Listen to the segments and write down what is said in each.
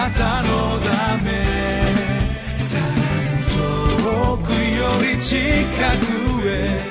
なたのため。さらに遠くより近くへ。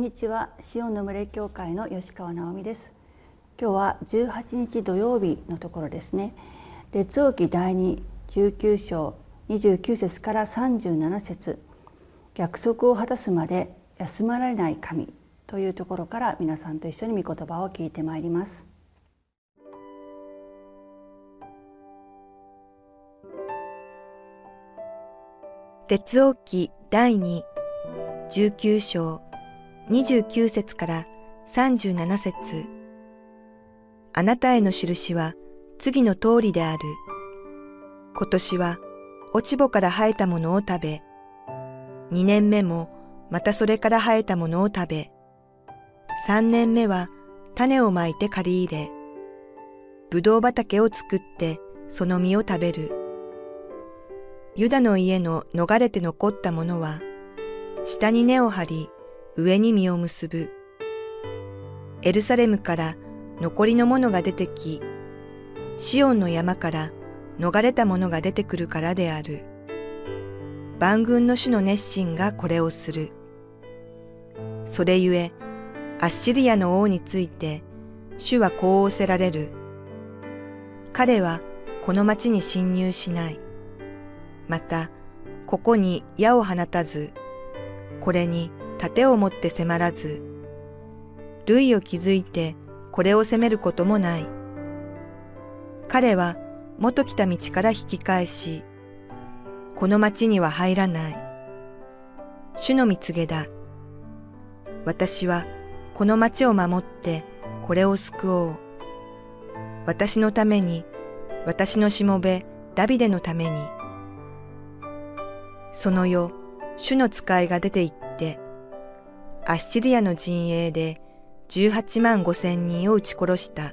にちは。シオンの群れ教会の吉川直美です。今日は18日土曜日のところですね。列王記第2 19章29節から37節。約束を果たすまで休まられない神というところから皆さんと一緒に御言葉を聞いてまいります。列王記第2 19章29節から37節あなたへの印は次の通りである。今年は落ち穂から生えたものを食べ、二年目もまたそれから生えたものを食べ、三年目は種をまいて借り入れ、ぶどう畑を作ってその実を食べる。ユダの家の逃れて残ったものは、下に根を張り、上に実を結ぶ。エルサレムから残りのものが出てき、シオンの山から逃れたものが出てくるからである。万軍の主の熱心がこれをする。それゆえ、アッシリアの王について、主はこう仰せられる。彼はこの町に侵入しない。また、ここに矢を放たず、これに盾を持って迫らず、類を築いてこれを責めることもない。彼は元来た道から引き返し、この町には入らない。主の蜜げだ。私はこの町を守ってこれを救おう。私のために、私のしもべダビデのために。その夜、主の使いが出て行って、アッシリアの陣営で18万5千人を撃ち殺した。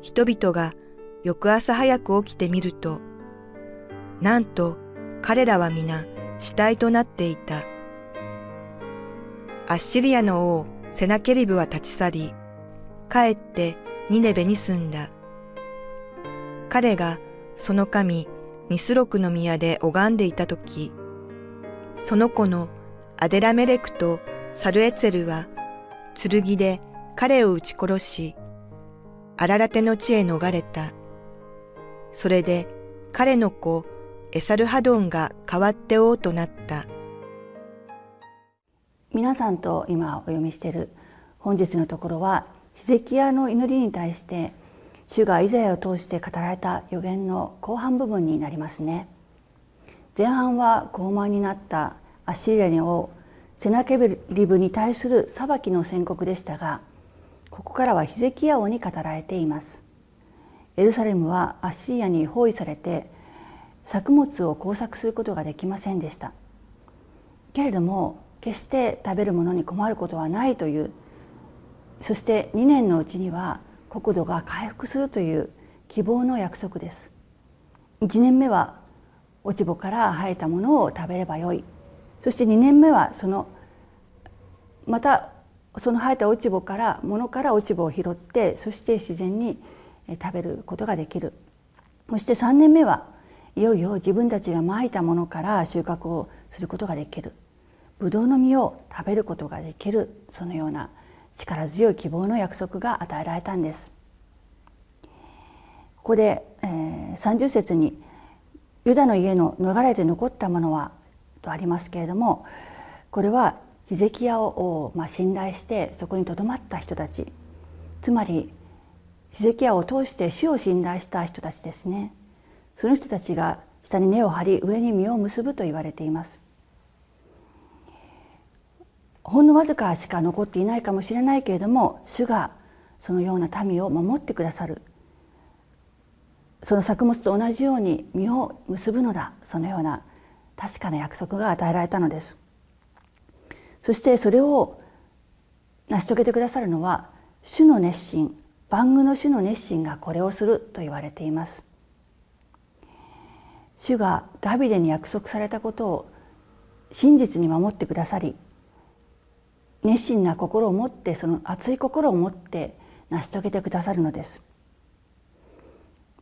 人々が翌朝早く起きてみると、なんと彼らは皆死体となっていた。アッシリアの王セナケリブは立ち去り、帰ってニネベに住んだ。彼がその神ニスロクの宮で拝んでいたとき、その子のアデラメレクとサルエツェルは剣で彼を撃ち殺し、アララテの地へ逃れた。それで彼の子エサルハドンが代わって王となった。皆さんと今お読みしている本日のところはヒゼキヤの祈りに対して主がイザヤを通して語られた予言の後半部分になりますね。前半は傲慢になったアッシリアの王セナケリブに対する裁きの宣告でしたがここからはヒゼキヤ王に語られています。エルサレムはアッシリアに包囲されて作物を耕作することができませんでした。けれども決して食べるものに困ることはないというそして2年のうちには国土が回復するという希望の約束です。1年目は落ち穂から生えたものを食べればよい。そして2年目はそのまたその生えた落ち穂からものから落ち穂を拾ってそして自然に食べることができる。そして3年目はいよいよ自分たちがまいたものから収穫をすることができる。ブドウの実を食べることができる。そのような力強い希望の約束が与えられたんです。ここで、えー、30節にユダの家の逃れて残ったものはとありますけれどもこれはヒゼキヤを、まあ、信頼してそこにとどまった人たち。つまりヒゼキヤを通して主を信頼した人たちですね。その人たちが下に根を張り上に実を結ぶと言われています。ほんのわずかしか残っていないかもしれないけれども主がそのような民を守ってくださる。その作物と同じように実を結ぶのだ。そのような確かな約束が与えられたのです。そしてそれを成し遂げてくださるのは主の熱心万具の主の熱心がこれをすると言われています。主がダビデに約束されたことを真実に守ってくださり熱心な心を持ってその熱い心を持って成し遂げてくださるのです。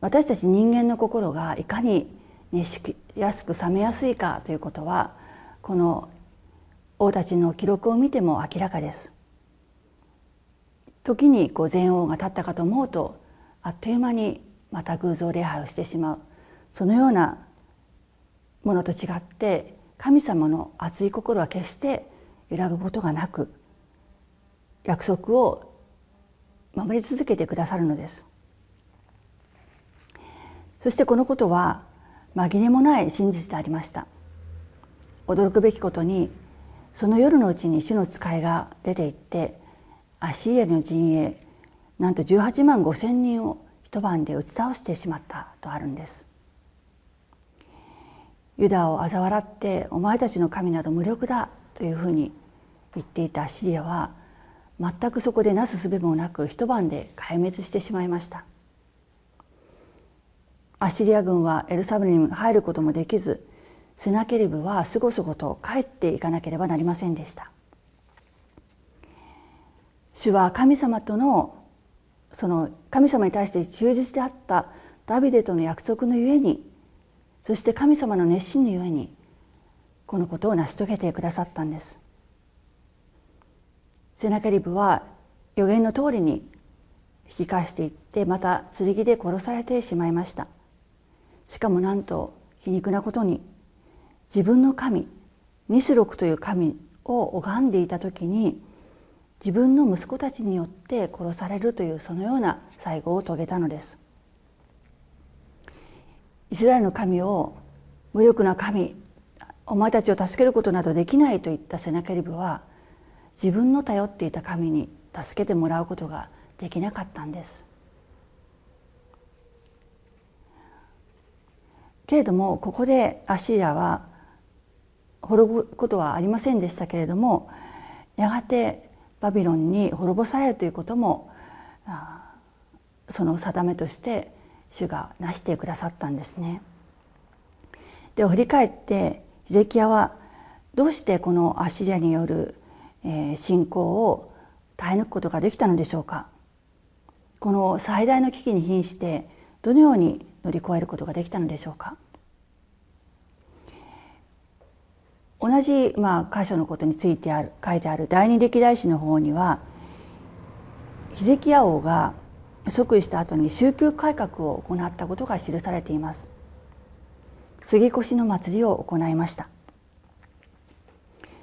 私たち人間の心がいかに熱しやすく冷めやすいかということはこの王たちの記録を見ても明らかです。時にこう前王が立ったかと思うとあっという間にまた偶像礼拝をしてしまう。そのようなものと違って神様の熱い心は決して揺らぐことがなく約束を守り続けてくださるのです。そしてこのことは紛れもない真実でありました。驚くべきことにその夜のうちに主の使いが出て行ってアシリアの陣営なんと18万5千人を一晩で打ち倒してしまったとあるんです。ユダを嘲笑ってお前たちの神など無力だというふうに言っていたアシリアは全くそこでなすすべもなく一晩で壊滅してしまいました。アッシリア軍はエルサレムに入ることもできずセナケリブはすごすごと帰っていかなければなりませんでした。主は神様とのその神様に対して忠実であったダビデとの約束のゆえにそして神様の熱心のゆえにこのことを成し遂げてくださったんです。セナケリブは予言の通りに引き返していってまた剣で殺されてしまいました。しかもなんと皮肉なことに自分の神ニスロクという神を拝んでいた時に自分の息子たちによって殺されるというそのような最後を遂げたのです。イスラエルの神を無力な神お前たちを助けることなどできないと言ったセナケリブは自分の頼っていた神に助けてもらうことができなかったんです。けれどもここでアシリアは滅ぶことはありませんでしたけれどもやがてバビロンに滅ぼされるということもその定めとして主がなしてくださったんですね。で振り返ってヒゼキヤはどうしてこのアシリアによる信仰を耐え抜くことができたのでしょうかこの最大の危機に瀕してどのように乗り越えることができたのでしょうか？同じ、まあ、箇所のことについてある書いてある第二歴代史の方にはヒゼキヤ王が即位した後に宗教改革を行ったことが記されています。杉越の祭りを行いました。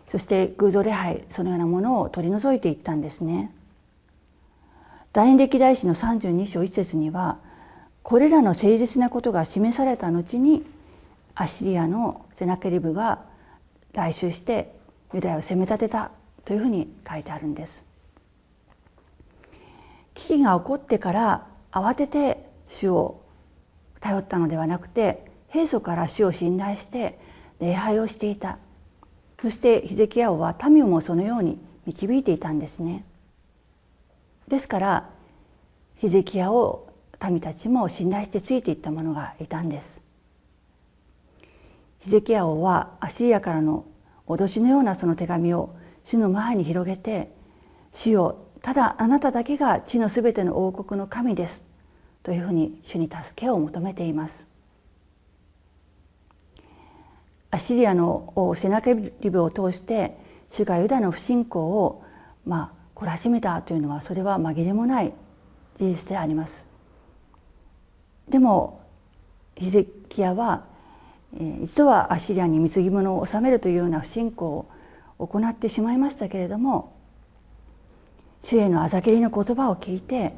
そして偶像礼拝そのようなものを取り除いていったんですね。第二歴代史の32章1節にはこれらの誠実なことが示された後にアッシリアのセナケリブが来襲してユダヤを攻め立てたというふうに書いてあるんです。危機が起こってから慌てて主を頼ったのではなくて平素から主を信頼して礼拝をしていた。そしてヒゼキヤ王は民もそのように導いていたんですね。ですからヒゼキヤを民たちも信頼してついていった者がいたんですヒゼキヤ王はアシリアからの脅しのようなその手紙を主の前に広げて「主よただあなただけが地のすべての王国の神です」というふうに主に助けを求めています。アシリアの王セナケリブを通して主がユダの不信仰をまあ懲らしめたというのはそれは紛れもない事実であります。でもヒゼキヤは一度はアッシリアに貢ぎ物を収めるというような不信仰を行ってしまいましたけれども主へのあざけりの言葉を聞いて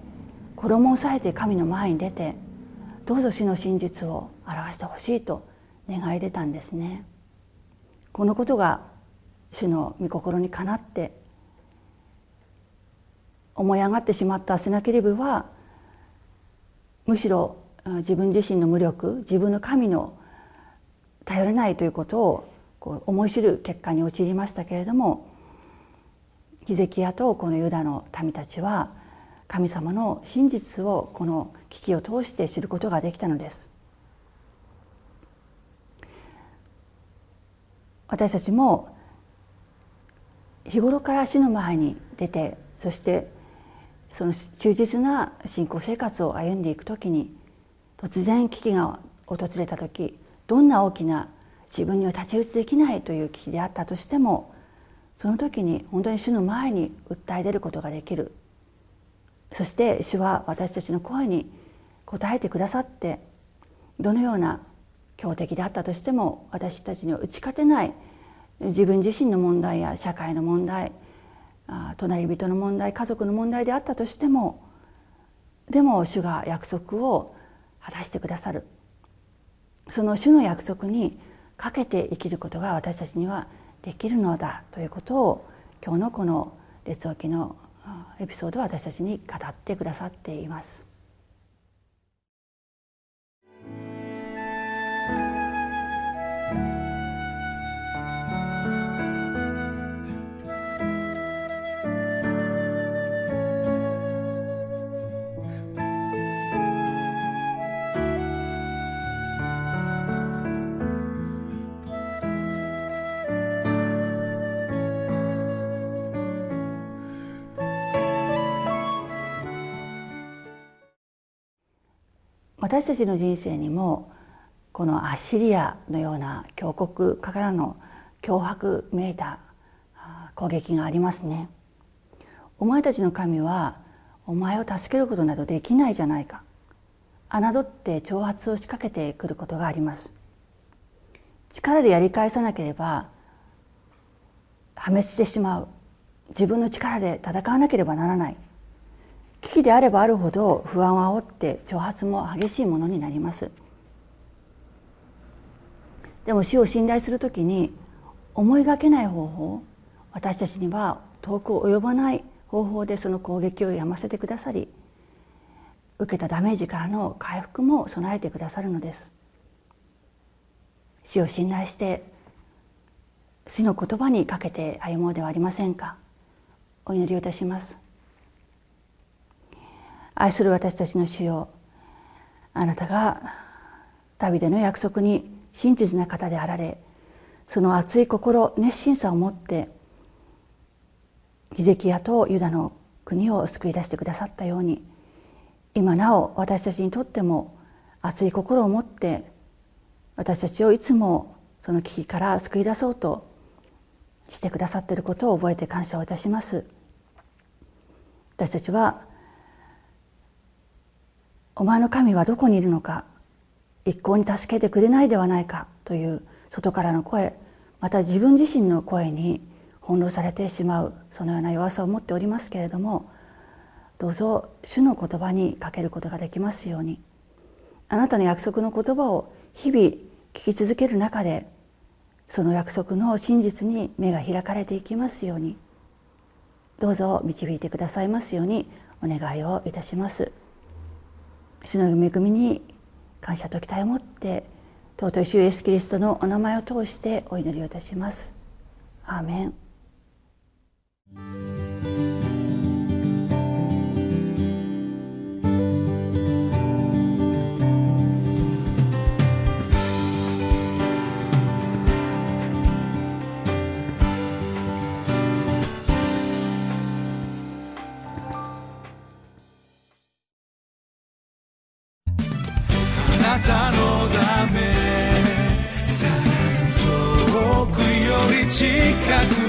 衣を裂いて神の前に出てどうぞ主の真実を表してほしいと願い出たんですね。このことが主の御心にかなって思い上がってしまったセナケリブはむしろ自分自身の無力自分の神の頼れないということをこう思い知る結果に陥りましたけれどもヒゼキヤとこのユダの民たちは神様の真実をこの危機を通して知ることができたのです。私たちも日頃から死の前に出てそしてその忠実な信仰生活を歩んでいく時に突然危機が訪れた時どんな大きな自分には太刀打ちできないという危機であったとしてもその時に本当に主の前に訴え出ることができる。そして主は私たちの声に応えてくださってどのような強敵であったとしても私たちには打ち勝てない自分自身の問題や社会の問題隣人の問題家族の問題であったとしてもでも主が約束を果たしてくださるその主の約束にかけて生きることが私たちにはできるのだということを今日のこの列王記のエピソードは私たちに語ってくださっています。私たちの人生にもこのアッシリアのような強国からの脅迫めいた攻撃がありますね。お前たちの神はお前を助けることなどできないじゃないか。侮って挑発を仕掛けてくることがあります。力でやり返さなければ破滅してしまう。自分の力で戦わなければならない。危機であればあるほど不安を煽って挑発も激しいものになります。でも死を信頼するときに思いがけない方法私たちには遠く及ばない方法でその攻撃をやませてくださり受けたダメージからの回復も備えてくださるのです。死を信頼して死の言葉にかけて歩もうではありませんか。お祈りをいたします。愛する私たちの主よ。あなたが旅での約束に真実な方であられその熱い心熱心さを持ってヒゼキヤとユダの国を救い出してくださったように今なお私たちにとっても熱い心を持って私たちをいつもその危機から救い出そうとしてくださっていることを覚えて感謝をいたします。私たちはお前の神はどこにいるのか一向に助けてくれないではないかという外からの声また自分自身の声に翻弄されてしまうそのような弱さを持っておりますけれどもどうぞ主の言葉にかけることができますようにあなたの約束の言葉を日々聞き続ける中でその約束の真実に目が開かれていきますようにどうぞ導いてくださいますようにお願いをいたします。主の恵みに感謝と期待を持って尊い主イエスキリストのお名前を通してお祈りをいたします。アーメンたのため。遠くより近く。